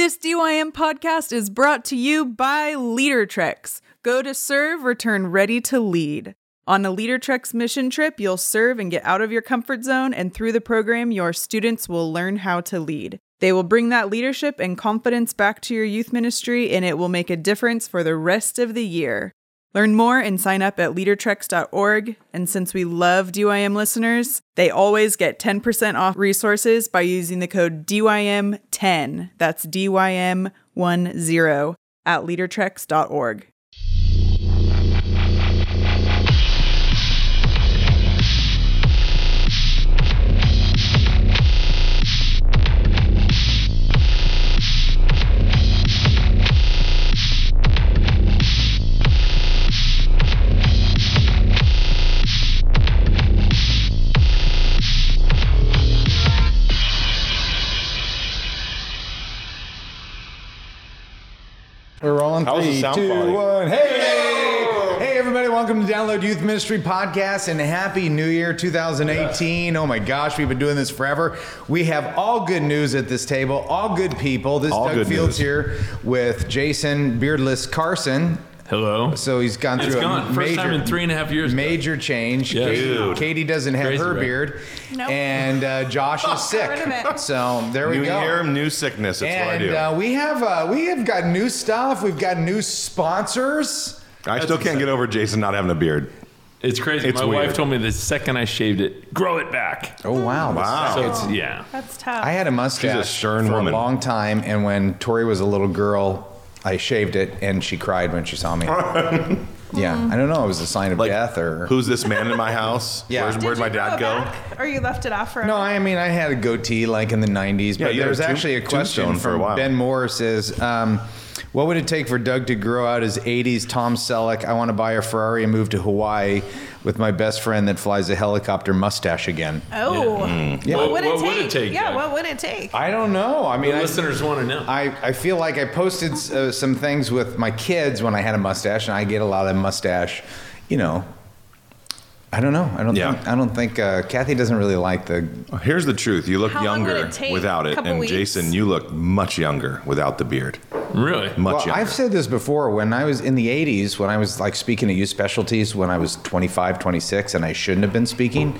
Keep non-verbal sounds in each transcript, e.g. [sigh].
This DYM podcast is brought to you by LeaderTrex. Go to serve, return ready to lead. On a LeaderTrex mission trip, you'll serve and get out of your comfort zone, and through the program, your students will learn how to lead. They will bring that leadership and confidence back to your youth ministry, and it will make a difference for the rest of the year. Learn more and sign up at leadertrex.org. And since we love DYM listeners, they always get 10% off resources by using the code DYM10. That's DYM10 at leadertrex.org. We're. How's Three, two, quality? one. Hey! Hey, everybody, welcome to Download Youth Ministry Podcast and Happy New Year 2018. Oh my gosh, we've been doing this forever. We have all good news at this table, all good people. This is All Doug Fields news. here with Jason Beardless Carson. Hello. So he's gone It's through gone. a First major, time in three and a half years. major change. Yeah. Katie, Dude. Katie doesn't have Crazy, her right? beard. Nope. And uh, Josh is [laughs] sick. rid of it. So there we New go. year, new sickness. That's what I And do. uh, we have uh, we have got new stuff. We've got new sponsors. I still can't get over Jason not having a beard. It's crazy. It's My weird. wife told me the second I shaved it, grow it back. Oh wow! Wow. So it's yeah. That's tough. I had a mustache She's a stern for woman. a long time, and when Torie was a little girl, I shaved it, and she cried when she saw me. [laughs] yeah, I don't know. It was a sign of Like, death, or who's this man in my house? [laughs] Yeah. Where's, Did where'd my you dad go? back, or you left it off for? no. I mean, I had a goatee like in the '90s, Yeah, but you had there's a tomb- actually a question tombstone for a from while. Ben Moore says. Um, what would it take for Doug to grow out his 80s Tom Selleck? I want to buy a Ferrari and move to Hawaii with my best friend that flies a helicopter mustache again. Oh, Yeah. what would it What take? would it take, Yeah, Jack? what would it take? I don't know. I mean, The I, listeners want to know. I, I feel like I posted uh, some things with my kids when I had a mustache, and I get a lot of mustache. You know, I don't know. I don't Yeah. think. I don't think uh, Kathy doesn't really like the. Here's the truth. You look How younger it without it. And weeks? Jason, you look much younger without the beard. Really? Much Well, younger. I've said this before. When I was in the '80s, when I was like speaking at youth specialties, when I was 25, 26, and I shouldn't have been speaking,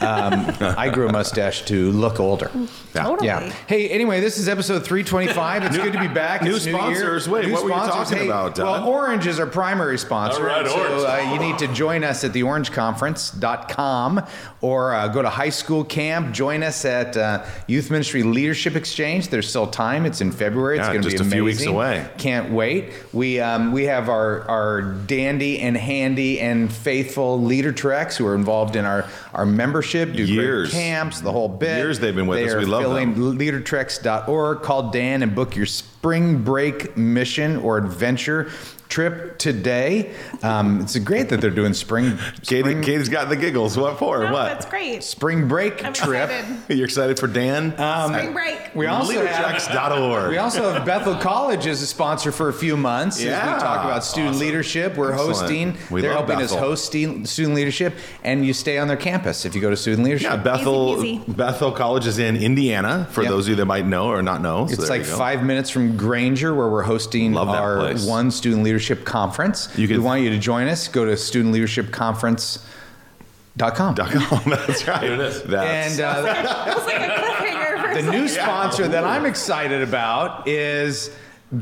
um, I grew a mustache to look older. Yeah. Totally. Yeah. Hey, anyway, this is episode 325. It's good to be back. new It's New Year. sponsors. Wait, New what were you talking Hey, about, Doug? Well, Orange is our primary sponsor. All right, so Orange. uh, you need to join us at theorangeconference.com or uh, go to high school camp. Join us at uh, Youth Ministry Leadership Exchange. There's still time. It's in February. It's Yeah, going to be just a amazing. Away. Can't wait. We um, we have our our dandy and handy and faithful LeaderTrex who are involved in our our membership, do Years. great camps, the whole bit. Years they've been with They us. We love filling them. leadertrex.org. Call Dan and book your spring break mission or adventure trip today. Um, it's great that they're doing spring Katie, spring, Katie's got the giggles. What for? No, what? that's great. spring break I'm trip. excited. You're excited for Dan? Um, Spring break. We also have we also have Bethel College as a sponsor for a few months. as Yeah. we talk about student leadership. We're Excellent. hosting. We they're love helping us host student leadership, and you stay on their campus if you go to student leadership. Yeah, Bethel Easy peasy. Bethel College is in Indiana. For Yep. those of you that might know or not know, So It's like five minutes from Granger, where we're hosting Love that our place. one student leadership conference. You we want you to join us. Go to studentleadershipconference.com. [laughs] That's right. There it is. That's, And uh, [laughs] It's like a cliffhanger the new sponsor that I'm excited about is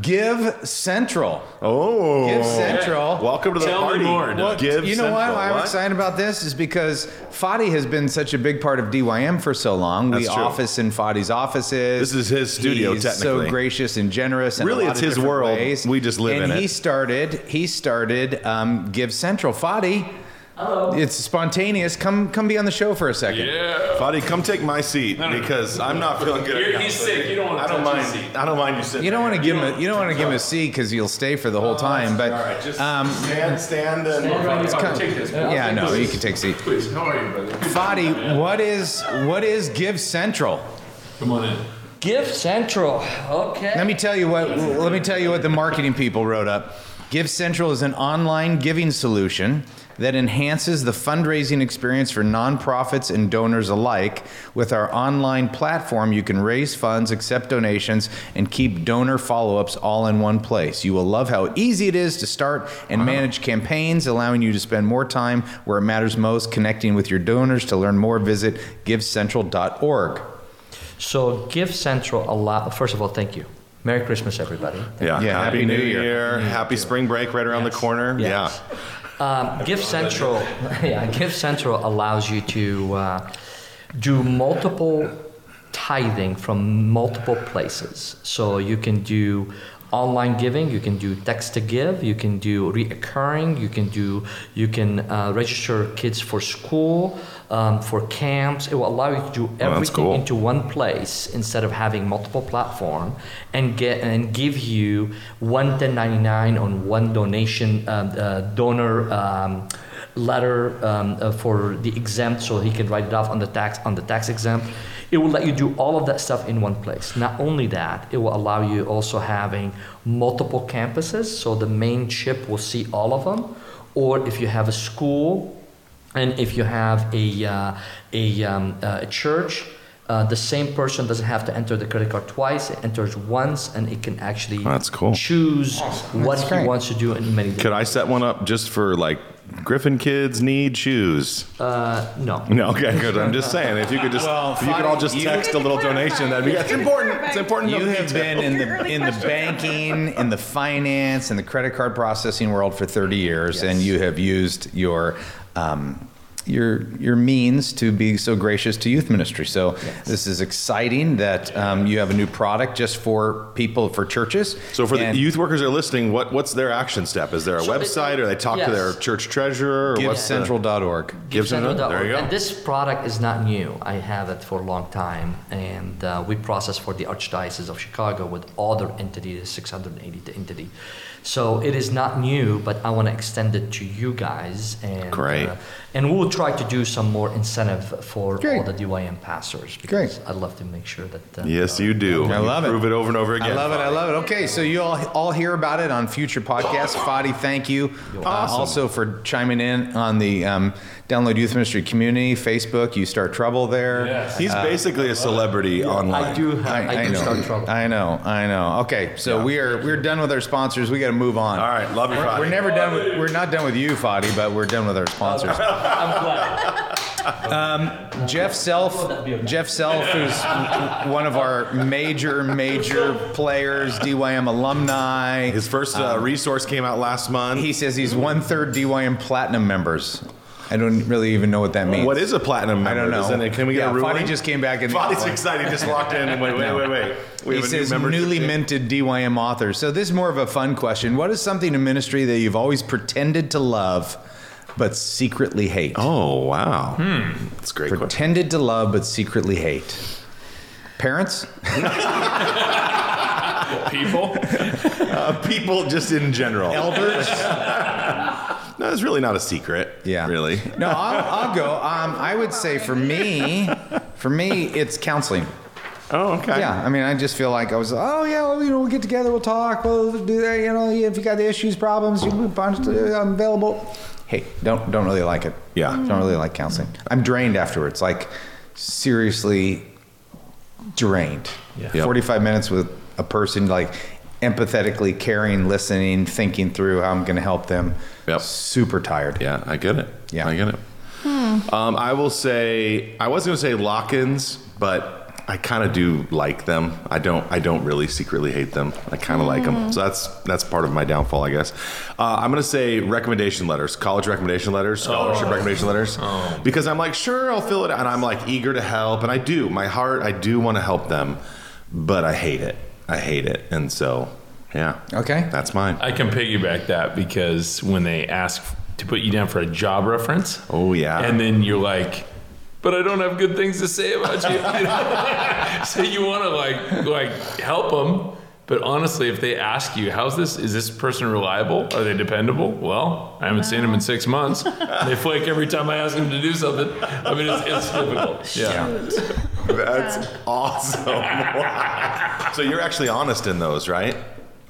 Give Central. oh, Give Central. Welcome to the Tell me party. more, Doug. Well, Give you know what? Central. I'm What? excited about this is because Fadi has been such a big part of DYM for so long. we That's true. office in Fadi's offices. This is his studio, He's technically. so gracious and generous. In Really, a lot it's of his different world. Ways. We just live and in he started. He started um, Give Central. Fadi. Hello. It's spontaneous. Come, come be on the show for a second. Yeah. Fadi, come take my seat no, no. because I'm not feeling good. You're- right he's sick. You don't wanna I don't touch mind. his seat. I don't mind you sitting. You don't want to give him. A, you don't want to give him a seat because you'll stay for the whole time. But All right, just um, stand, stand, and Take this. yeah, no, you can take a seat. Please. How are you, brother? Fadi, what is what is Give Central? Come on in. Gift Central. Okay. Let me tell you what. Let me tell you what the marketing people wrote up. Give Central is an online giving solution that enhances the fundraising experience for nonprofits and donors alike. With our online platform, you can raise funds, accept donations, and keep donor follow ups all in one place. You will love how easy it is to start and manage campaigns, allowing you to spend more time where it matters most, connecting with your donors. To learn more, visit givecentral.org. So Give Central allow. First of all, thank you. Merry Christmas, everybody. Yeah. Yeah, Happy, Happy New New Year. Year. Happy spring break right around the corner. Yes. Um, Give Central, [laughs] yeah, Gift Central allows you to uh, do multiple tithing from multiple places. So you can do online giving, you can do text to give, you can do reoccurring, you can do, you can uh, register kids for school, um, for camps. It will allow you to do everything cool. into one place instead of having multiple platform and get and give you one 1099 on one donation um, uh, donor um, letter um, uh, for the exempt so he can write it off on the tax on the tax exempt it will let you do all of that stuff in one place not only that it will allow you also having multiple campuses so the main chip will see all of them or if you have a school and if you have a, uh, a, um, uh, a church, uh, the same person doesn't have to enter the credit card twice. It enters once, and it can actually That's cool. choose what That's he great. wants to do in many Could different. I set one up just for like Griffin kids need shoes? Uh, no. No, okay, good. I'm just saying, if you could just, Well, if you could all just you- text a little donation, that'd be. It's important. It's important. You have been in the [laughs] in the banking, in the finance, in the credit card processing world for 30 years, and you have used your um, your your means to be so gracious to youth ministry. So this is exciting that um, you have a new product just for people for churches. So for the youth workers that are listening, what what's their action step? Is there a So it- website, or they talk to their church treasurer, or what's the- GiveCentral.org. Give Central? GiveCentral.org. There you go. And this product is not new. I have it for a long time, and uh, we process for the Archdiocese of Chicago with other entities, 680 entity. So it is not new, but I want to extend it to you guys, and Great. uh, and we will try to do some more incentive for Great. all the DYM pastors. Great. I'd love to make sure that. Uh, Yes, you do. I love it. Prove it over and over again. I love it. I love it. Okay, so you all all hear about it on future podcasts. Fadi, thank you. Uh, Awesome. also for chiming in on the um, Download Youth Ministry community Facebook. You start trouble there. Yes. He's uh, basically a celebrity online. I do. Have, I, do know. start trouble. I know. I know. Okay, so Yeah. we are we're done with our sponsors. We got to move on. All right, love you, We're, Fadi. we're never done. With, we're not done with you, Fadi, but we're done with our sponsors. I'm glad. Um, Jeff Self, Jeff Self, who's one of our major, major players, DYM alumni. His first uh, um, resource came out last month. He says he's one third DYM platinum members. I don't really even know what that means. what is a platinum member? I don't know. It- can we get yeah, a ruling? Fadi just came back and Fadi's [laughs] excited. He just walked in and wait, wait, wait, wait. We He a new says newly minted DYM authors. So this is more of a fun question. What is something in ministry that you've always pretended to love, but secretly hate? Oh wow, that's a great question. Pretended to love, but secretly hate. Parents? [laughs] People. [laughs] Uh, people just in general. Elders? No, it's really not a secret. Yeah. Really. [laughs] No, I'll, I'll go. Um, I would say for me, for me, it's counseling. Oh, okay. Yeah, I mean, I just feel like I was, oh yeah, well, you know, we'll get together, we'll talk, we'll do that. You know, if you got the issues, problems, you can punch. I'm available. Hey, don't don't really like it. Yeah. don't really like counseling. I'm drained afterwards. Like seriously drained. Yeah. Yep. 45 minutes with a person like empathetically caring, listening, thinking through how I'm going to help them. Yep. Super tired. Yeah, I get it. Yeah. I get it. Um, I will say I was going to say lock-ins, but I kind of do like them. I don't. I don't really secretly hate them. I kind of like them. So that's that's part of my downfall, I guess. Uh, I'm going to say recommendation letters, college recommendation letters, scholarship recommendation letters, because I'm like, sure, I'll fill it, out, and I'm like eager to help, and I do. My heart, I do want to help them, but I hate it. I hate it, and so yeah. Okay. That's mine. I can piggyback that because when they ask to put you down for a job reference, Oh yeah. and then you're like, but I don't have good things to say about you. [laughs] you know? [laughs] so you want to like like help them, but honestly, if they ask you, "How's this? Is this person reliable? Are they dependable?" Well, I haven't seen them in six months. They flake every time I ask them to do something. I mean, it's, it's difficult. Yeah. That's awesome. [laughs] so you're actually honest in those, right?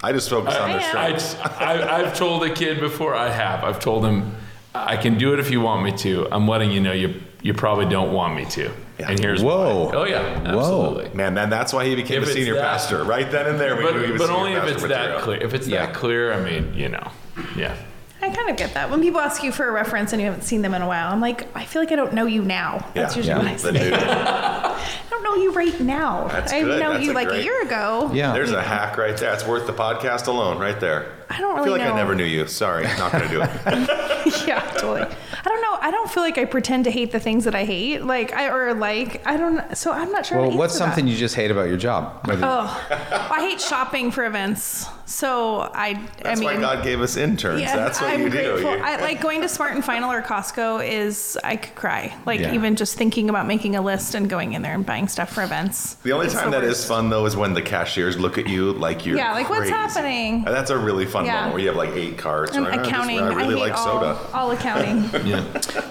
I just focus on their I am. strengths. I, I, I've told a kid before. I have. I've told him, I can do it if you want me to. I'm letting you know you you probably don't want me to. Yeah. And here's Whoa. why. Oh yeah, absolutely. Man, then that's why he became If a senior that- pastor. Right then and there, we knew he But, was but only if it's material. that clear. If it's Yeah. that clear, I mean, you know, yeah. I kind of get that. When people ask you for a reference and you haven't seen them in a while, I'm like, I feel like I don't know you now. That's Yeah. usually Yeah. what I The say. new- [laughs] I don't know you right now. That's I good. know That's you a like a great- year ago. Yeah. There's a hack right there. It's worth the podcast alone, right there. I don't know. I feel really like know. I never knew you. Sorry, not gonna do it. [laughs] [laughs] yeah, totally. I don't know. I don't feel like I pretend to hate the things that I hate, like I or like I don't. So I'm not sure. how Well, to what's answer that. something you just hate about your job? Whether- Oh, I hate shopping for events. So I, That's I mean, why God gave us interns. yeah, That's what I'm you do. grateful. You- I like going to Smart and Final or Costco. Is I could cry. Like Yeah. even just thinking about making a list and going in there and buying stuff for events. the only It's time that worst. is fun though is when the cashiers look at you like you're Yeah, like, what's happening? And that's a really fun Yeah. moment where you have like eight cards. And Like, "Oh, this- accounting. I really hate like all, soda. all accounting. [laughs] yeah.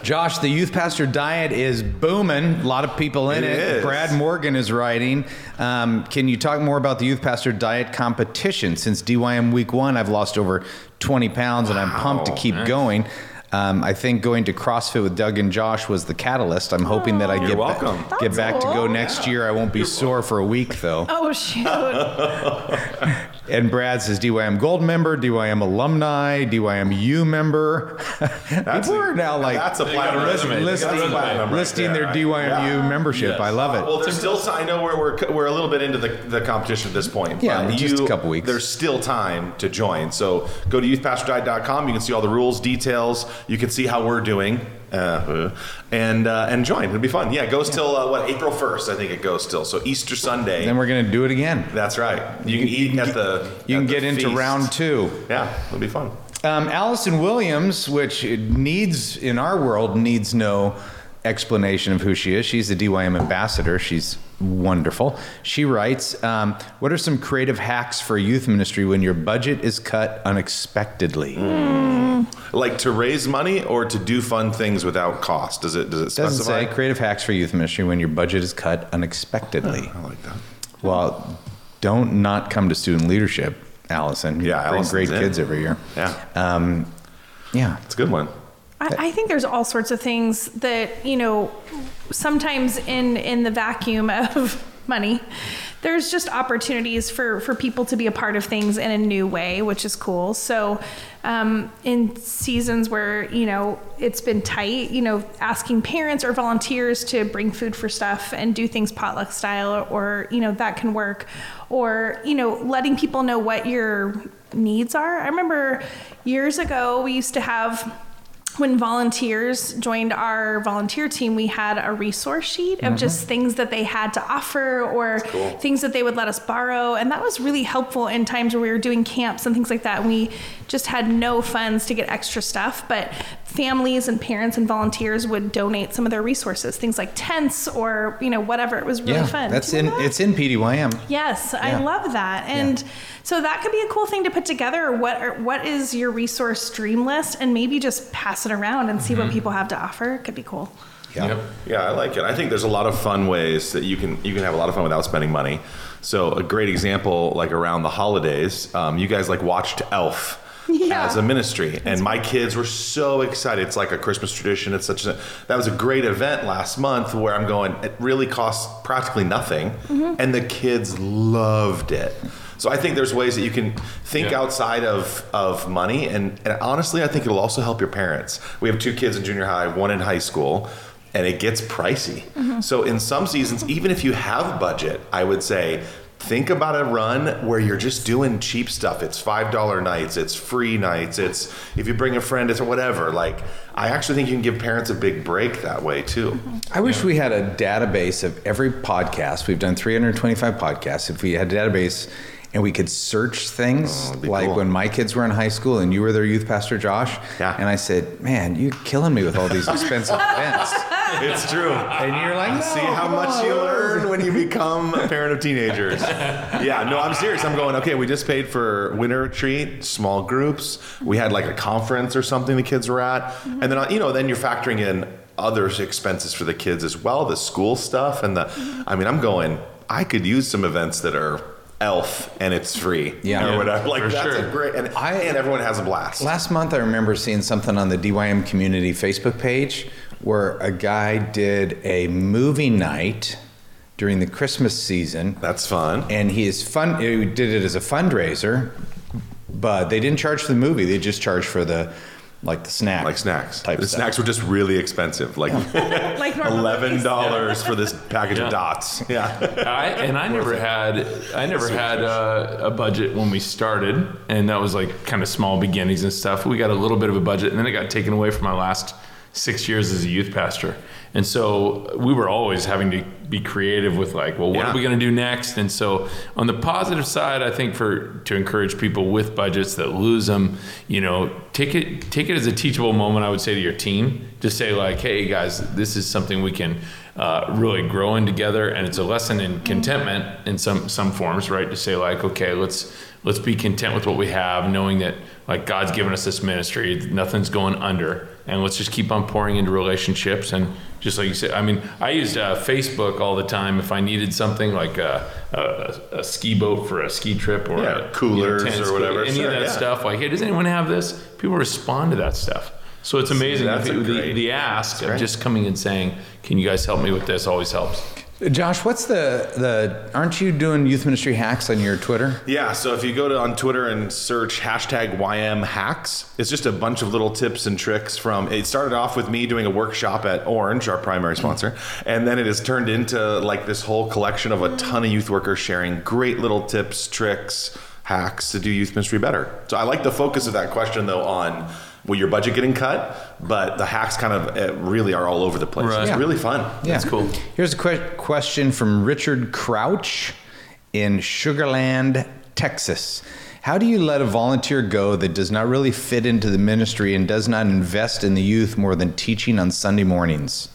Josh, the youth pastor diet is booming. A lot of people in It it. is. Brad Morgan is writing. Um, can you talk more about the youth pastor diet competition? Since DYM week one, I've lost over 20 pounds and I'm pumped to Wow. keep going. Um, I think going to CrossFit with Doug and Josh was the catalyst. I'm hoping that I You're get, ba- welcome. get That's back to go cool. next year. I won't be sore for a week though. Oh shoot! [laughs] And Brad says DYM Gold member, DYM alumni, DYM U member. [laughs] That's People a- are now like that's a platinum resume. resume. listing, That's a platinum right there. their DYMU Yeah. membership. Yes. I love it. Well, there's still. I know we're, we're, we're a little bit into the, the competition at this point. Yeah, but just a couple weeks. There's still time to join. So go to youthpastordiet.com. You can see all the rules, details. You can see how we're doing. Uh, and uh, and join. It'll be fun. Yeah, it goes till uh, what April 1st. I think it goes till. So Easter Sunday. then we're gonna do it again. That's right. You can eat at the. You at can the get into round two. Yeah, it'll be fun. Um, Allison Williams, which needs in our world needs no explanation of who she is. She's the DYM ambassador. She's wonderful. She writes, um, "What are some creative hacks for youth ministry when your budget is cut unexpectedly?" Like to raise money or to do fun things without cost. Does it does it Doesn't specify? say creative hacks for youth ministry when your budget is cut unexpectedly. I like that. Well, don't not come to student leadership, Allison. Yeah, bring Allison's great in. kids every year. Yeah, Um, yeah. it's a good one. I, I think there's all sorts of things that you know. Sometimes in in the vacuum of [laughs] money, there's just opportunities for for people to be a part of things in a new way, which is cool. So, um, in seasons where you know it's been tight, you know, asking parents or volunteers to bring food for stuff and do things potluck style, or, or you know that can work, or you know letting people know what your needs are. I remember years ago we used to have when volunteers joined our volunteer team, we had a resource sheet of just mm-hmm. things that they had to offer or things that they would let us borrow. And that was really helpful in times where we were doing camps and things like that. And we just had no funds to get extra stuff, but families and parents and volunteers would donate some of their resources, things like tents or, you know, whatever. It was really yeah, fun. that's in that? it's in PDYM. Yes, Yeah. I love that. And so that could be a cool thing to put together. What are, what is your resource stream list and maybe just pass it around and see Mm-hmm. what people have to offer. It could be cool. Yeah. Yep. Yeah, I like it. I think there's a lot of fun ways that you can you can have a lot of fun without spending money. So a great example, like around the holidays, um, you guys like watched Elf. [laughs] Yeah. As a ministry, and my kids were so excited. It's like a Christmas tradition. It's such a that was a great event last month where I'm going. It really costs practically nothing, Mm-hmm. and the kids loved it. So I think there's ways that you can think Yeah. outside of, of money, and, and honestly, I think it'll also help your parents. We have two kids in junior high, one in high school, and it gets pricey. So in some seasons, even if you have budget, I would say think about a run where you're just doing cheap stuff. It's five dollar nights, it's free nights, it's if you bring a friend, it's whatever. Like I actually think you can give parents a big break that way too. I wish we had a database of every podcast. We've done 325 podcasts. If we had a database and we could search things, Oh, like cool. when my kids were in high school and you were their youth pastor, Josh, Yeah. and I said, "Man, you're killing me with all these [laughs] expensive events." It's true. And you're like, See how much on, you learn when you become a parent of teenagers. [laughs] Yeah, no, I'm serious. I'm going, okay, we just paid for winter retreat, small groups. We had like a conference or something the kids were at. Mm-hmm. And then, uh, you know, then you're factoring in other expenses for the kids as well, the school stuff. And the, mm-hmm. I mean, I'm going, I could use some events that are Elf and it's free. Yeah. or whatever. Like For that's sure. a great and, I- and everyone has a blast. Last month, I remember seeing something on the DYM community Facebook page where a guy did a movie night during the Christmas season. That's fun. and he is fun. He did it as a fundraiser, but they didn't charge for the movie. They just charged for the like the snack, Like snacks. type the stuff. snacks were just really expensive. Like [laughs] [laughs] Like eleven dollars for this [laughs] package Yeah. of dots. Yeah. I, and I never had I never had uh, a budget when we started, and that was like kind of small beginnings and stuff. We got a little bit of a budget, and then it got taken away from my last six years as a youth pastor, and so we were always having to be creative with like, well, what Yeah. are we going to do next? And so on the positive side, I think for to encourage people with budgets that lose them, you know, take it take it as a teachable moment. I would say to your team, just say like, hey guys, this is something we can uh, really grow in together, and it's a lesson in contentment in some some forms, right? To say like, okay, let's let's be content with what we have, knowing that like God's given us this ministry, nothing's going under, and let's just keep on pouring into relationships and just like you said. I mean, I used uh, Facebook all the time if I needed something like a, a, a ski boat for a ski trip or Yeah, a, coolers tennis or whatever, any sure, of that yeah. stuff. Like, hey, does anyone have this? People respond to that stuff. So it's amazing. that's if a it- the, great- the ask of just coming and saying, "Can you guys help me with this?" always helps. Josh, what's the the? Aren't you doing youth ministry hacks on your Twitter? Yeah, so if you go to on Twitter and search hashtag YM hacks, it's just a bunch of little tips and tricks from. It started off with me doing a workshop at Orange, our primary sponsor, and then it has turned into like this whole collection of a ton of youth workers sharing great little tips, tricks, hacks to do youth ministry better. So I like the focus of that question though on well, your budget getting cut, but the hacks kind of uh, really are all over the place. Right. It's Yeah. really fun. Yeah, That's cool. Here's a que- question from Richard Crouch in Sugar Land, Texas. How do you let a volunteer go that does not really fit into the ministry and does not invest in the youth more than teaching on Sunday mornings?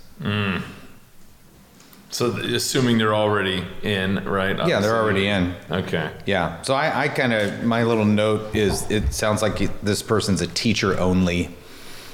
So th- assuming they're already in, right? Yeah, they're already in. Okay. Yeah. So I, I kind of my little note is it sounds like this person's a teacher only.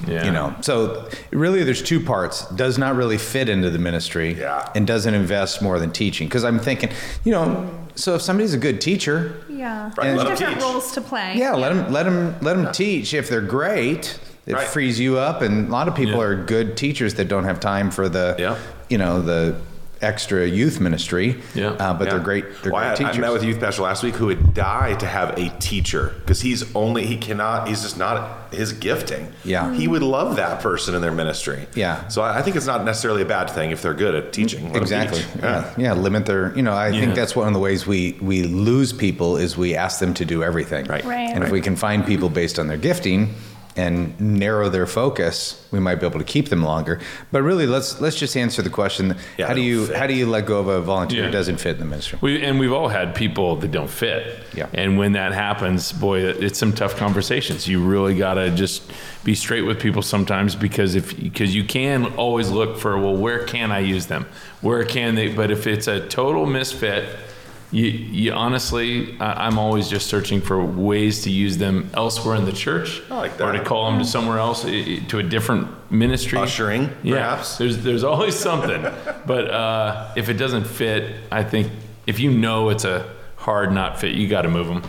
Yeah. You know. So really, there's two parts. Does not really fit into the ministry. Yeah. And doesn't invest more than teaching. Because I'm thinking, you know, so if somebody's a good teacher, Yeah. Right, There's different teach. roles to play. yeah, let them let them let them teach. If they're great, it Right. frees you up. And a lot of people Yeah. are good teachers that don't have time for the, Yeah. you know, the extra youth ministry. Yeah. Uh, but they're great. They're Well, great I, teachers. I met with a youth pastor last week who would die to have a teacher because he's only he cannot he's just not his gifting. Yeah. he would love that person in their ministry. Yeah. so I, I think it's not necessarily a bad thing if they're good at teaching. Exactly. teach. Yeah. yeah. Limit their. You know, I Yeah. think that's one of the ways we we lose people is we ask them to do everything. Right. Right. And if we can find people based on their gifting and narrow their focus, we might be able to keep them longer. But really, let's let's just answer the question: Yeah, How do you fit. how do you let go of a volunteer Yeah. who doesn't fit in the ministry? We, and we've all had people that don't fit. Yeah. And when that happens, boy, it's some tough conversations. You really got to just be straight with people sometimes because if because you can always look for well, where can I use them? Where can they? But if it's a total misfit, you, you honestly, I, I'm always just searching for ways to use them elsewhere in the church, I like or to call them to somewhere else, to a different ministry. Ushering, yeah. perhaps? There's there's always something, [laughs] but uh, if it doesn't fit, I think if you know it's a hard not fit, you got to move them.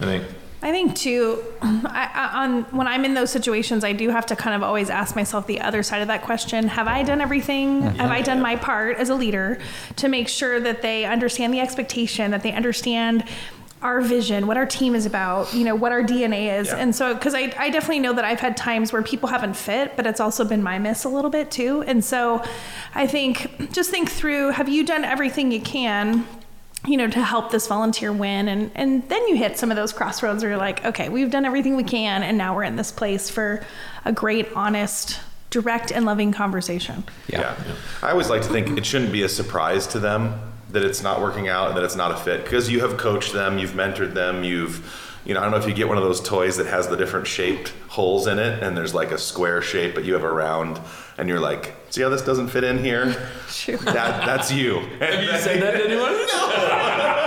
I think. I think too, [clears throat] I, I, on when I'm in those situations, I do have to kind of always ask myself the other side of that question: Have I done everything? Have I done my part as a leader to make sure that they understand the expectation, that they understand our vision, what our team is about, you know, what our DNA is, Yeah. and so because I, I definitely know that I've had times where people haven't fit, but it's also been my miss a little bit too, and so I think just think through: Have you done everything you can? You know, to help this volunteer win. And, and then you hit some of those crossroads where you're like, okay, we've done everything we can. And now we're in this place for a great, honest, direct, and loving conversation. Yeah. I always like to think it shouldn't be a surprise to them that it's not working out and that it's not a fit because you have coached them, you've mentored them, you've you know, I don't know if you get one of those toys that has the different shaped holes in it and there's like a square shape but you have a round and you're like, see how this doesn't fit in here? [laughs] Sure. That that's you. Have you said that to anyone? [laughs] That [laughs]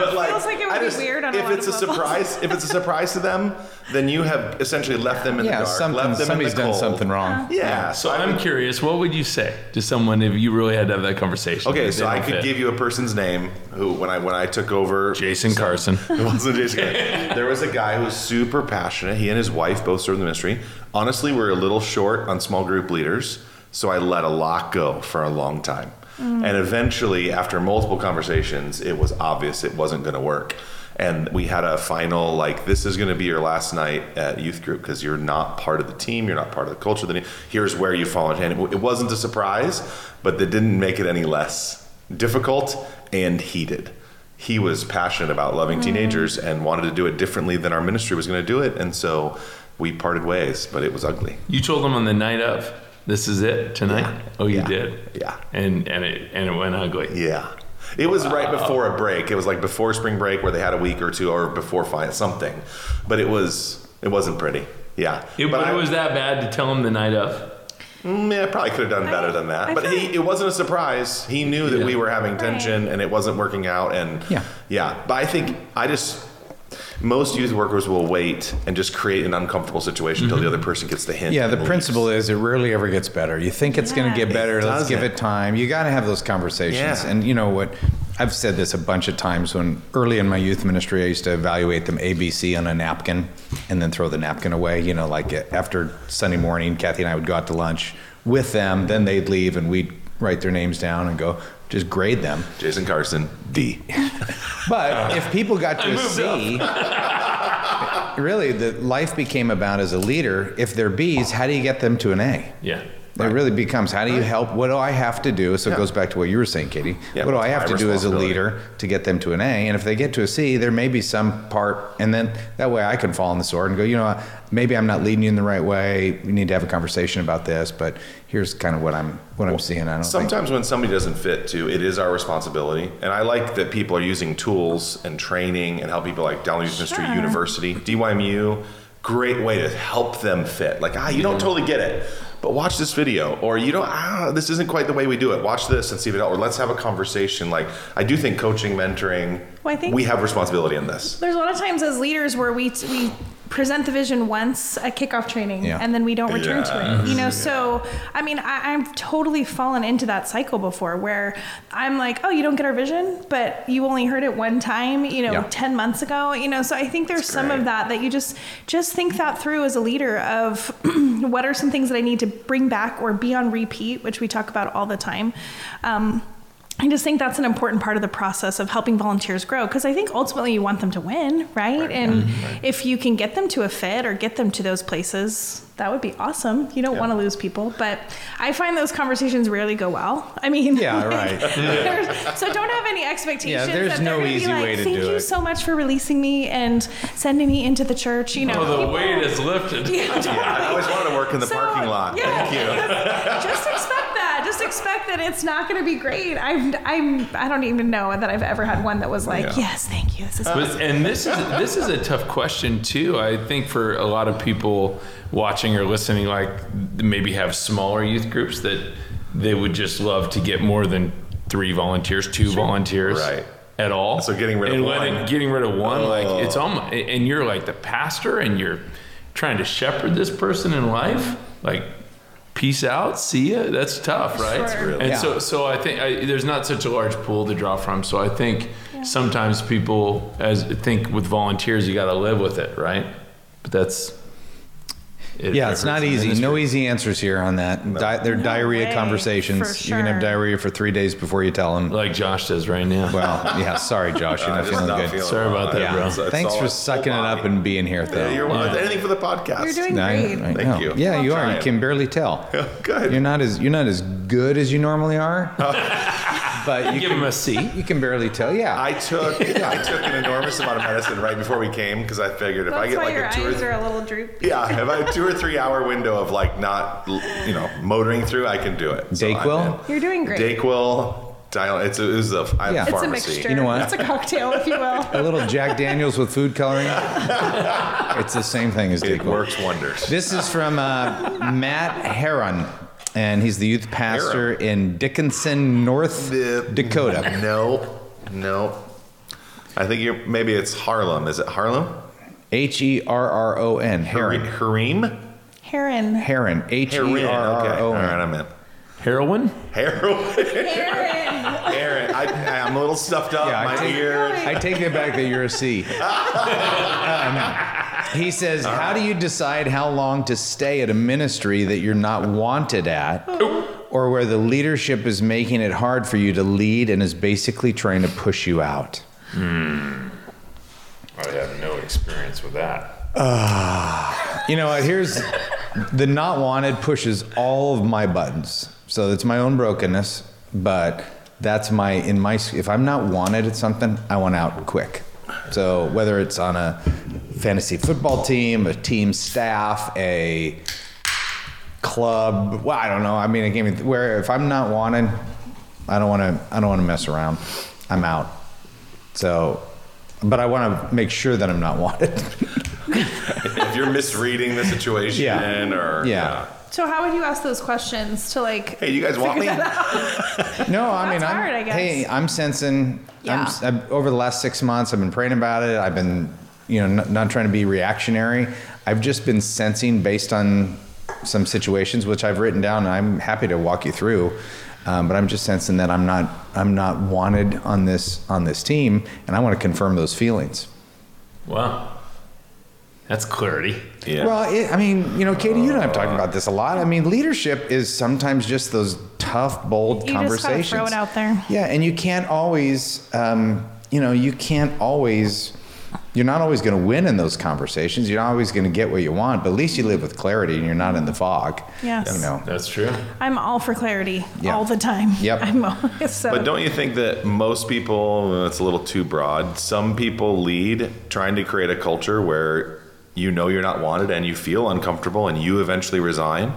But, like, feels like it I would just- be weird shared on a if lot it's a levels. surprise, if it's a surprise to them, then you have essentially left them in Yeah, the dark, something, left them somebody's in the done cold. something wrong. Uh-huh. Yeah. So I'm curious, what would you say to someone if you really had to have that conversation? Okay, so I could fit? give you a person's name who, when I when I took over, Jason Carson. [laughs] It wasn't Jason. Carson. there was a guy who was super passionate. He and his wife both served in the ministry. Honestly, we we're a little short on small group leaders, so I let a lot go for a long time. Mm. And eventually, after multiple conversations, it was obvious it wasn't going to work. And we had a final like, this is going to be your last night at youth group because you're not part of the team, you're not part of the culture. of the team. Here's where you fall. And it, it wasn't a surprise, but that didn't make it any less difficult and heated he was passionate about loving mm. teenagers and wanted to do it differently than our ministry was going to do it and so we parted ways but it was ugly You told him on the night of, this is it tonight. Yeah. Oh, you Yeah. did. Yeah. And and it and it went ugly. yeah it was right before a break it was like before spring break where they had a week or two or before fi- something but it was it wasn't pretty yeah It, but but I, it was that bad to tell him the night of. Mm, yeah, I probably could have done better than that. I but he, it wasn't a surprise. He knew that Yeah. we were having tension and it wasn't working out. And Yeah. yeah. But I think I just most youth workers will wait and just create an uncomfortable situation until the mm-hmm. other person gets the hint. Yeah, the leaves. principle is it rarely ever gets better. You think it's going to get better. It Let's give doesn't. it time. You got to have those conversations. Yeah. And you know what? I've said this a bunch of times when early in my youth ministry, I used to evaluate them ABC on a napkin and then throw the napkin away. You know, like after Sunday morning, Kathy and I would go out to lunch with them. Then they'd leave and we'd write their names down and go just grade them. Jason Carson, D. [laughs] But if people got to a C, really, the life became about as a leader. If they're B's, how do you get them to an A? Yeah. It really becomes how do you help? What do I have to do? So it Yeah. goes back to what you were saying, Katie. Yeah, what do I have my to do as a responsibility? leader to get them to an A? And if they get to a C, there may be some part, and then that way I can fall on the sword and go, you know, maybe I'm not leading you in the right way. We need to have a conversation about this, but here's kind of what I'm what I'm seeing. I don't think. Sometimes when somebody doesn't fit too, it is our responsibility. And I like that people are using tools and training and help people like Ministry Sure. University, DYMU. Great way to help them fit. Like, ah, you don't totally get it, but watch this video. Or you don't, ah, this isn't quite the way we do it. Watch this and see if it helps. Or let's have a conversation. Like, I do think coaching, mentoring, Well, I think- we have responsibility in this. There's a lot of times as leaders where we we present the vision once at kickoff training Yeah. and then we don't return to it. You know, Yes. so I mean, I, I've totally fallen into that cycle before where I'm like, oh, you don't get our vision, but you only heard it one time, you know, Yeah. 10 months ago. You know, so I think there's some of that that you just just think that through as a leader of [clears throat] what are some things that I need to bring back or be on repeat, which we talk about all the time. Um, I just think that's an important part of the process of helping volunteers grow because I think ultimately you want them to win, right? And if you can get them to a fit or get them to those places, that would be awesome. You don't want to lose people, but I find those conversations rarely go well. I mean, Yeah, [laughs] right. [laughs] there's- so don't have any expectations. Yeah, there's that they're no gonna be easy like, way to Thank do you it." so much for releasing me and sending me into the church. You know, Oh, the people- weight is lifted. [laughs] Yeah, totally. I always wanted to work in the So, parking lot. yeah. Thank you. just expect. Just expect that it's not going to be great. I've, I'm, I don't even know that I've ever had one that was like, Yeah. yes, thank you. This is But, and this is this is a tough question too. I think for a lot of people watching or listening, like maybe have smaller youth groups that they would just love to get more than three volunteers, two volunteers, Right. At all. So getting rid of and one. letting- getting rid of one, like Oh. it's almost, and you're like the pastor, and you're trying to shepherd this person in life, like. Peace out, see ya. That's tough, right? Sure. And Yeah. so, so I think I, there's not such a large pool to draw from. So I think sometimes people as think with volunteers, you got to live with it, right? But that's it, Yeah, it it's hurts not the easy. ministry. No easy answers here on that. Di- they're diarrhea way, conversations. for You can have sure. diarrhea for three days before you tell them. like Josh does right now. Well, yeah. Sorry, Josh. You're not [laughs] feeling not good. feeling Sorry about that, yeah. bro. It's- it's Thanks all- for it's sucking it up body. and being here, though. Yeah, you're welcome. Yeah. Anything for the podcast. You're doing I- great. I Thank know. you. Yeah, you are. Trying. You can barely tell. [laughs] Good. You're not as you're not as good as you normally are. [laughs] but [laughs] you Give can, him a C. you can barely tell. Yeah. I took [laughs] I took an enormous amount of medicine right before we came because I figured if I get why like your a two or th- are a little droopy. yeah, if I have a [laughs] two or three hour window of like not you know motoring through, I can do it. So Dayquil? in. You're doing great. Dayquil. It's a, it's a I have Yeah. a It's a It's a pharmacy. mixture. You know what? It's a cocktail, if you will. a little Jack Daniels with food coloring. it's the same thing as Dayquil. It works wonders. This is from uh, Matt Herron, and he's the youth pastor in Dickinson, North The- Dakota. No, no. I think you're maybe it's Harlem. Is it Harlem? H E R R O N. Hari- Herron. Hareem? Herron. Herron. H E Heroin. R Okay. R All O right, N. I'm in. Heroin? Heroin. [laughs] Herron. Aaron, I, I'm a little stuffed up. Yeah, I My take- ear. I take it back that you're a C. [laughs] Um, he says, How do you decide how long to stay at a ministry that you're not wanted at, or where the leadership is making it hard for you to lead and is basically trying to push you out? Hmm. I have no experience with that. [sighs] You know what? Here's the not wanted pushes all of my buttons. So it's my own brokenness, but that's my in my if I'm not wanted at something, I want out quick. So whether it's on a fantasy football team, a team staff, a club, well, I don't know. I mean, I can't where if I'm not wanted, I don't want to. I don't want to mess around. I'm out. So, but I want to make sure that I'm not wanted. [laughs] if you're misreading the situation Yeah. or Yeah. So how would you ask those questions to like? Hey, you guys want me? [laughs] No, I mean, That's I'm, hard, I guess. hey, I'm sensing. Yeah. I'm, I'm, over the last six months, I've been praying about it. I've been, you know, not, not trying to be reactionary. I've just been sensing based on some situations which I've written down. And I'm happy to walk you through, um, but I'm just sensing that I'm not, I'm not wanted on this on this team, and I want to confirm those feelings. Wow. That's clarity. Yeah. Well, it, I mean, you know, Katie, you and I have talked about this a lot. I mean, leadership is sometimes just those tough, bold You just gotta conversations. throw it out there. Yeah, and you can't always, um, you know, you can't always. You're not always going to win in those conversations. You're not always going to get what you want, but at least you live with clarity and you're not in the fog. Yes. You know. That's true. I'm all for clarity Yeah. all the time. Yep. I'm always [laughs] so. But don't you think that most people, it's a little too broad, some people lead trying to create a culture where you know you're not wanted and you feel uncomfortable and you eventually resign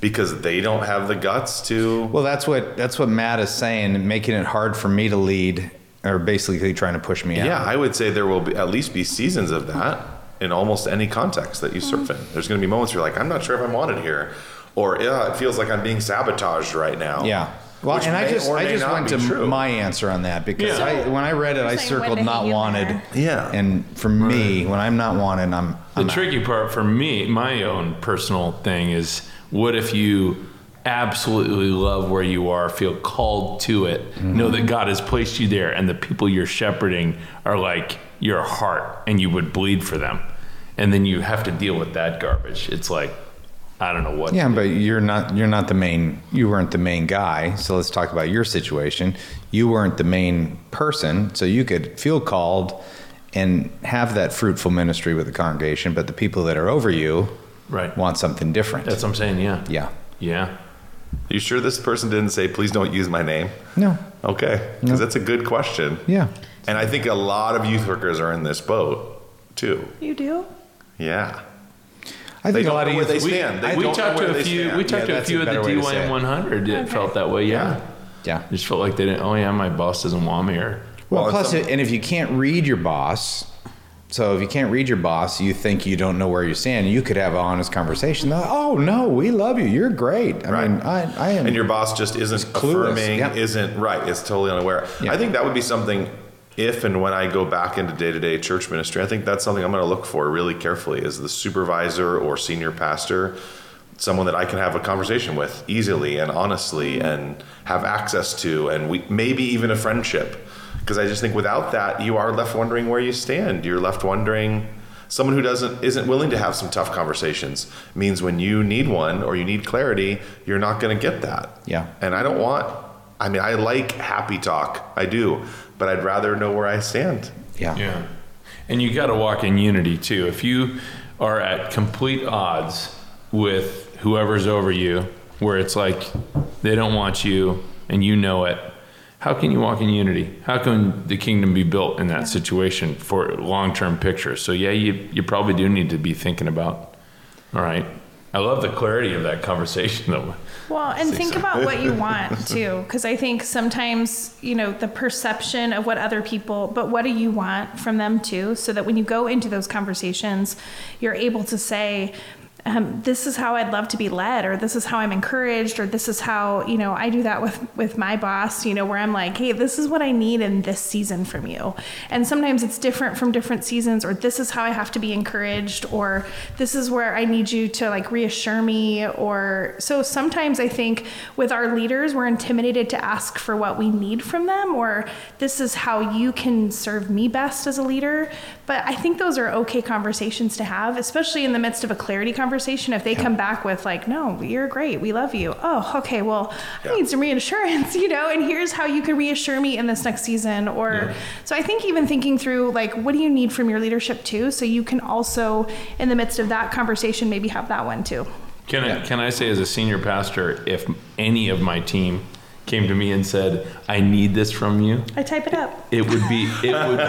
because they don't have the guts to. Well, that's what that's what Matt is saying, making it hard for me to lead, or basically trying to push me out. Yeah, I would say there will be at least be seasons of that in almost any context that you mm-hmm. surf in. There's going to be moments where you're like, I'm not sure if I'm wanted here, or yeah, it feels like I'm being sabotaged right now. Yeah. Well, Which and I just I just went to true. my answer on that because Yeah. I when I read it, I You're saying when circled not wanted. Yeah. And for me, when I'm not wanted, I'm The I'm tricky part for me, my own personal thing is what if you absolutely love where you are, feel called to it, know that mm-hmm. God has placed you there, and the people you're shepherding are like your heart and you would bleed for them. And then you have to deal with that garbage. It's like, I don't know what. Yeah, but you're not you're not the main you weren't the main guy. So let's talk about your situation. You weren't the main person, so you could feel called and have that fruitful ministry with the congregation, but the people that are over you Right. want something different. That's what I'm saying. Yeah. yeah. Yeah. You sure this person didn't say, please don't use my name? No. Okay, because that's a good question. Yeah. And I think a lot of youth workers are in this boat too. you do? Yeah. I They think a lot of where youth they stand. They we don't talked know to a few. stand. We talked Yeah, to a that's a few of the better way to say DYM it. 100 that Okay. felt that way. Yeah. Yeah. Just felt like they didn't. Oh yeah, my boss doesn't want me. Or Well, Well, plus, and if you can't read your boss, so if you can't read your boss, you think you don't know where you stand. You could have an honest conversation. Oh no, we love you. You're great. I Right. mean, I, I am. and your boss just isn't clueless. affirming, Yep. isn't right. It's totally unaware. Yeah. I think that would be something. If and when I go back into day to day church ministry, I think that's something I'm going to look for really carefully. Is the supervisor or senior pastor someone that I can have a conversation with easily and honestly and have access to, and we maybe even a friendship? Because I just think without that, you are left wondering where you stand. You're left wondering. Someone who doesn't isn't willing to have some tough conversations means when you need one or you need clarity, you're not going to get that. Yeah. And I don't want, I mean, I like happy talk. I do. But I'd rather know where I stand. yeah. Yeah. And you got to walk in unity too. If you are at complete odds with whoever's over you, where it's like they don't want you and you know it, how can you walk in unity? How can the kingdom be built in that situation for long term picture? So, yeah, you, you probably do need to be thinking about, all right. I love the clarity of that conversation [laughs] though. Well, and think about what you [laughs] want too, because I think sometimes, you know, the perception of what other people, but what do you want from them too? So that when you go into those conversations, you're able to say, um, this is how I'd love to be led, or this is how I'm encouraged, or this is how you know I do that with with my boss. You know, where I'm like, hey, this is what I need in this season from you, and sometimes it's different from different seasons, or this is how I have to be encouraged, or this is where I need you to like reassure me, or so sometimes I think with our leaders we're intimidated to ask for what we need from them, or this is how you can serve me best as a leader. But I think those are okay conversations to have, especially in the midst of a clarity conversation. If they come back with, like, no, you're great, we love you. Oh, okay, well, I need some reassurance, [laughs] you know, and here's how you can reassure me in this next season. Or, so I think even thinking through, like, what do you need from your leadership too? So you can also, in the midst of that conversation, maybe have that one too. Can I, can I say, as a senior pastor, if any of my team came to me and said, "I need this from you," I type it up. it would be it would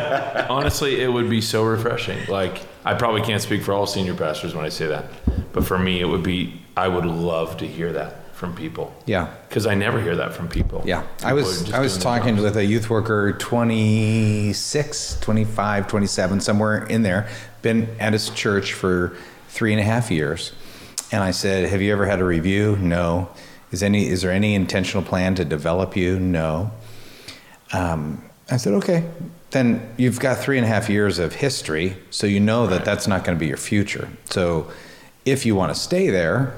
honestly it would be so refreshing. Like I probably can't speak for all senior pastors when I say that, but for me, it would be I would love to hear that from people. Yeah. because I never hear that from people. Yeah, I People are was I was talking with a youth worker 26, 25, 27, somewhere in there. Been at his church for three and a half years, and I said, "Have you ever had a review?" No. Is any is there any intentional plan to develop you? No. Um, I said, "Okay." Then you've got three and a half years of history, so you know that that's not going to be your future. So, if you want to stay there,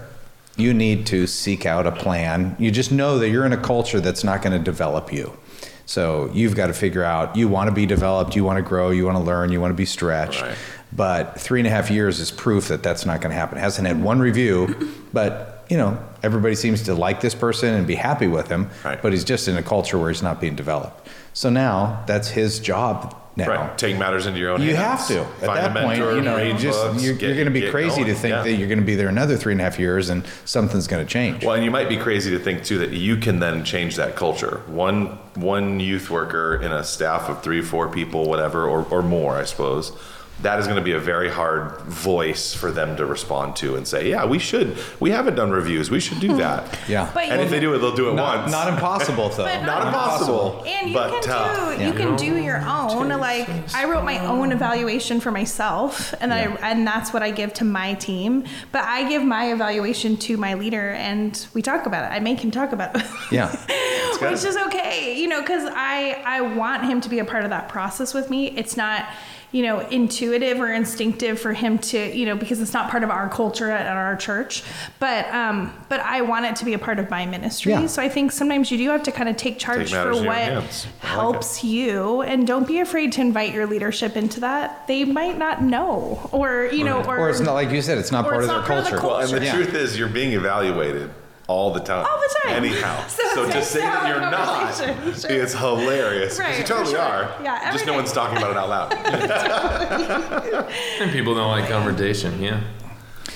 you need to seek out a plan. You just know that you're in a culture that's not going to develop you. So you've got to figure out you want to be developed, you want to grow, you want to learn, you want to be stretched. Right. But three and a half years is proof that that's not going to happen. It hasn't had one review, but you know everybody seems to like this person and be happy with him. Right. But he's just in a culture where he's not being developed. So now that's his job now. Right. Take matters into your own You hands. You have to. At Find that a mentor, point, you know, you just books, you're, you're going to be crazy to think Yeah. that you're going to be there another three and a half years and something's going to change. Well, and you might be crazy to think too that you can then change that culture. One one youth worker in a staff of three, four people, whatever, or, or more, I suppose. That is going to be a very hard voice for them to respond to and say, "Yeah, we should. We haven't done reviews. We should do hmm. that." Yeah. But and you- if they do it, they'll do it not, once. not impossible though. But Not impossible. And you but can tough. do you can do your own. Like I wrote my own evaluation for myself, and I and that's what I give to my team. But I give my evaluation to my leader, and we talk about it. I make him talk about it. Yeah. [laughs] good. which is okay, you know, because I I want him to be a part of that process with me. It's not you know intuitive or instinctive for him to you know because it's not part of our culture at, at our church but um but i want it to be a part of my ministry Yeah. so i think sometimes you do have to kind of take charge Take for what hands. I like helps you and don't be afraid to invite your leadership into that they might not know or you know or, Or it's not like you said, it's not part it's of their not part of the culture. Well, and the Yeah. truth is, you're being evaluated all the time. All the time. Anyhow. [laughs] So So, to say that you're not, conversation. Sure. it's hilarious. 'cause Right, you totally sure. are. Yeah, every Just no one's talking about it out loud. [laughs] And people don't like conversation. Yeah.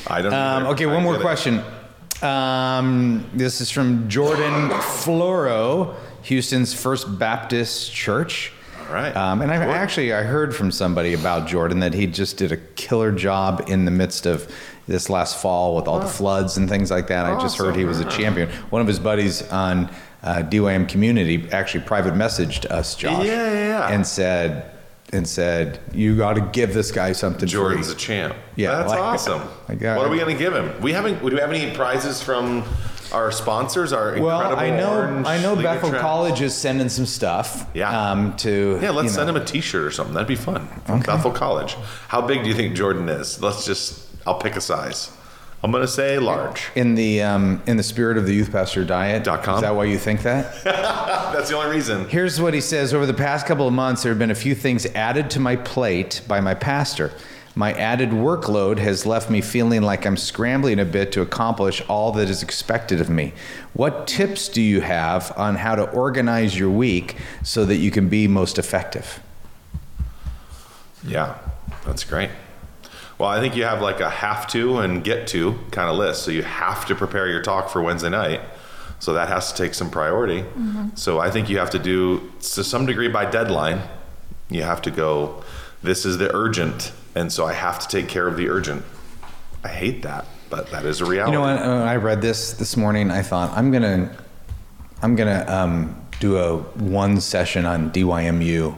I don't. Um, okay, I one more question. Um, this is from Jordan Floro, Houston's First Baptist Church. All right. Um, and I Jordan. actually I heard from somebody about Jordan that he just did a killer job in the midst of this last fall with all the floods and things like that. I just heard he was a champion. One of his buddies on uh, DYM Community actually private messaged us, Josh, Yeah, yeah, yeah. and said and said you got to give this guy something. Jordan's free. a champ. Yeah, that's like- awesome. like, uh, what are we going to give him? We haven't. Do we have any prizes from our sponsors? Our Well, incredible I know Orange I know Leader Bethel Track? College is sending some stuff. Yeah. Um, to Yeah, let's you send him a T-shirt or something. That'd be fun. From Bethel College. How big do you think Jordan is? Let's just. I'll pick a size. I'm going to say large. in the um, in the spirit of the youth pastor diet. Dot com? Is that why you think that? [laughs] That's the only reason. Here's what he says: Over the past couple of months, there have been a few things added to my plate by my pastor. My added workload has left me feeling like I'm scrambling a bit to accomplish all that is expected of me. What tips do you have on how to organize your week so that you can be most effective? Yeah, that's great. Well, I think you have like a have to and get to kind of list. So you have to prepare your talk for Wednesday night. So that has to take some priority. So I think you have to do to some degree by deadline. You have to go. This is the urgent, and so I have to take care of the urgent. I hate that, but that is a reality. You know, when, when I read this this morning, I thought I'm gonna, I'm gonna um, do a one session on DYMU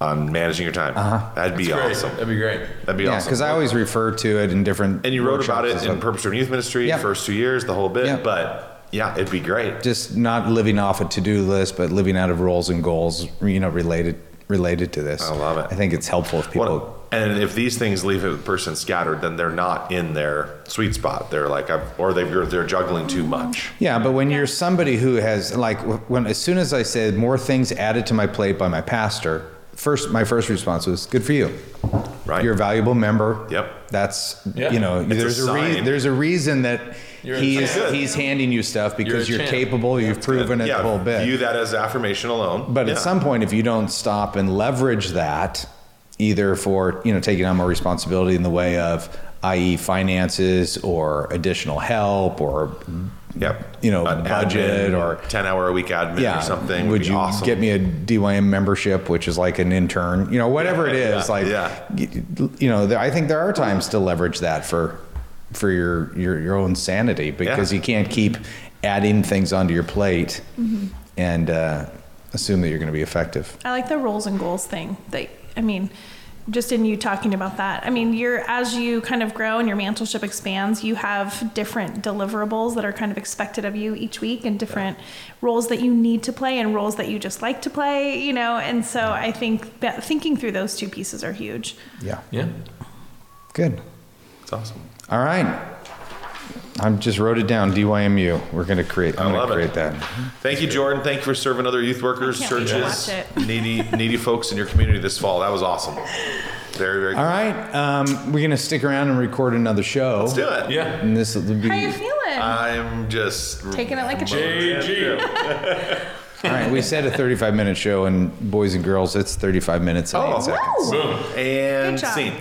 on managing your time. Uh-huh. That'd be Great. awesome. That'd be great. That'd be Yeah, awesome. because I always refer to it in different. and you wrote about it in stuff. Purpose Driven Youth Ministry Yeah. first two years, the whole bit. Yeah. But yeah, it'd be great. just not living off a to-do list, but living out of roles and goals, you know, related related to this. I love it. I think it's helpful if people. What- and if these things leave a person scattered, then they're not in their sweet spot. They're like, I've, or they're they're juggling too much. Yeah, but when you're somebody who has like when as soon as I said more things added to my plate by my pastor, first my first response was good for you. Right. You're a valuable member. Yep. That's Yeah. you know It's a there's a, re- there's a reason that You're he's he's handing you stuff because You're you're, a champ. capable. You've proven it yeah, the whole bit. view that as affirmation alone. But Yeah. at some point, if you don't stop and leverage that, either for you know taking on more responsibility in the way of, i.e., finances or additional help or Yep. you know, An budget admin, or- ten hour a week admin yeah, or something. would be you awesome. get me a DYM membership, which is like an intern? You know, whatever it is? Yeah, like yeah. you know, I think there are times to leverage that for for your your your own sanity because Yeah. you can't keep adding things onto your plate Mm-hmm. and uh, assume that you're going to be effective. I like the roles and goals thing. That I mean, just in you talking about that. I mean, you're as you kind of grow and your mantleship expands, you have different deliverables that are kind of expected of you each week, and different roles that you need to play and roles that you just like to play. You know, and so I think that thinking through those two pieces are huge. Yeah, Yeah. good. It's awesome. All right. I just wrote it down. DYMU. We're going to create. I'm I love going to it. create that. Thank you, Jordan. Thank you for serving other youth workers, I can't wait to churches, watch it. needy needy folks in your community this fall. That was awesome. Very very. All cool. right. Um, we're going to stick around and record another show. Let's do it. Yeah. And this will be. How you feeling? I'm just Taking it like a JG. [laughs] All right. We said a 35 minute show, and boys and girls, it's 35 minutes and Oh. eight seconds. Boom. and Good job. scene.